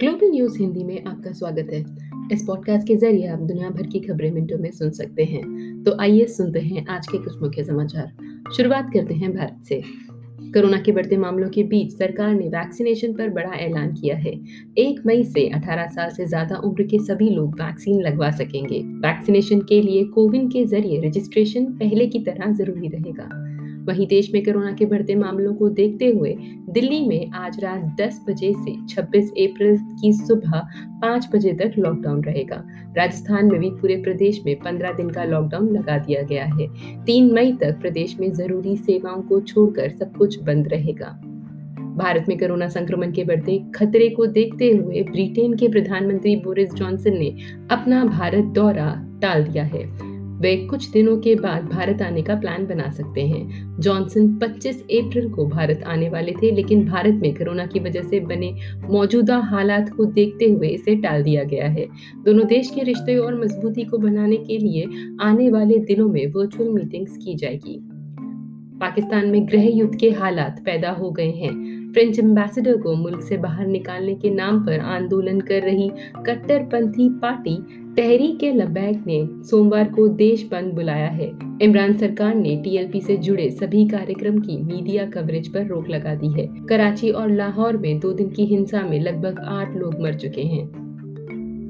Global news Hindi में आपका स्वागत है। इस पॉडकास्ट के ज़रिए आप दुनिया भर की खबरें मिनटों में सुन सकते हैं। तो आइए सुनते हैं आज के कुछ मुख्य समाचार। शुरुआत करते हैं भारत से। कोरोना के बढ़ते मामलों के बीच सरकार ने वैक्सीनेशन पर बड़ा ऐलान किया है। एक मई से 18 साल से ज़्यादा उम्र के सभी लोग वैक्सीन लगवा सकेंगे। वैक्सीनेशन के लिए कोविन के ज़रिए रजिस्ट्रेशन पहले की तरह ज़रूरी रहेगा। वहीं देश में कोरोना के बढ़ते मामलों को देखते हुए दिल्ली में आज रात 10 बजे से 26 अप्रैल की सुबह 5 बजे तक लॉकडाउन रहेगा। राजस्थान में भी पूरे प्रदेश में 15 दिन का लॉकडाउन लगा दिया गया है। 3 मई तक प्रदेश में ज़रूरी सेवाओं को छोड़कर सब कुछ बंद रहेगा। भारत में कोरोना संक्रमण के बढ़ते खतरे को देखते हुए ब्रिटेन के प्रधानमंत्री बोरिस जॉनसन ने अपना भारत दौरा टाल दिया है। वे कुछ दिनों के बाद भारत आने का प्लान बना सकते हैं। जॉनसन 25 अप्रैल को भारत आने वाले थे, लेकिन भारत में कोरोना की वजह से बने मौजूदा हालात को देखते हुए इसे टाल दिया गया है। दोनों देश के रिश्ते और मजबूती को बनाने के लिए आने वाले दिनों में वर्चुअल मीटिंग्स की जाएगी। पाकिस्तान में गृह युद्ध के हालात पैदा हो गए हैं। फ्रेंच एम्बेसडर को मुल्क से बाहर निकालने के नाम पर आंदोलन कर रही कट्टरपंथी पार्टी तहरीक लबैक ने सोमवार को देश बंद बुलाया है। इमरान सरकार ने टीएलपी से जुड़े सभी कार्यक्रम की मीडिया कवरेज पर रोक लगा दी है। कराची और लाहौर में दो दिन की हिंसा में लगभग आठ लोग मर चुके हैं।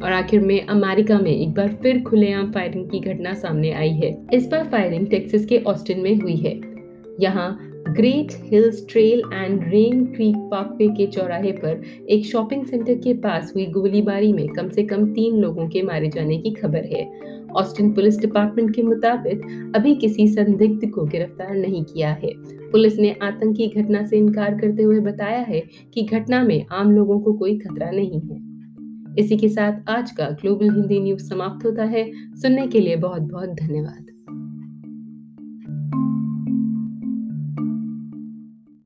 और आखिर में अमेरिका में एक बार फिर खुलेआम फायरिंग की घटना सामने आई है। इस बार फायरिंग टेक्सास के ऑस्टिन में हुई है। यहाँ Great Hills Trail and Rain Creek Parkway के चौराहे पर एक शॉपिंग सेंटर के पास हुई गोलीबारी में कम से कम तीन लोगों के मारे जाने की खबर है। ऑस्टिन पुलिस डिपार्टमेंट के मुताबिक अभी किसी संदिग्ध को गिरफ़्तार नहीं किया है। पुलिस ने आतंकी घटना से इनकार करते हुए बताया है कि घटना में आम लोगों को कोई खतरा नहीं है। इसी के साथ आज का ग्लोबल हिंदी न्यूज़ समाप्त होता है। सुनने के लिए बहुत बहुत धन्यवाद।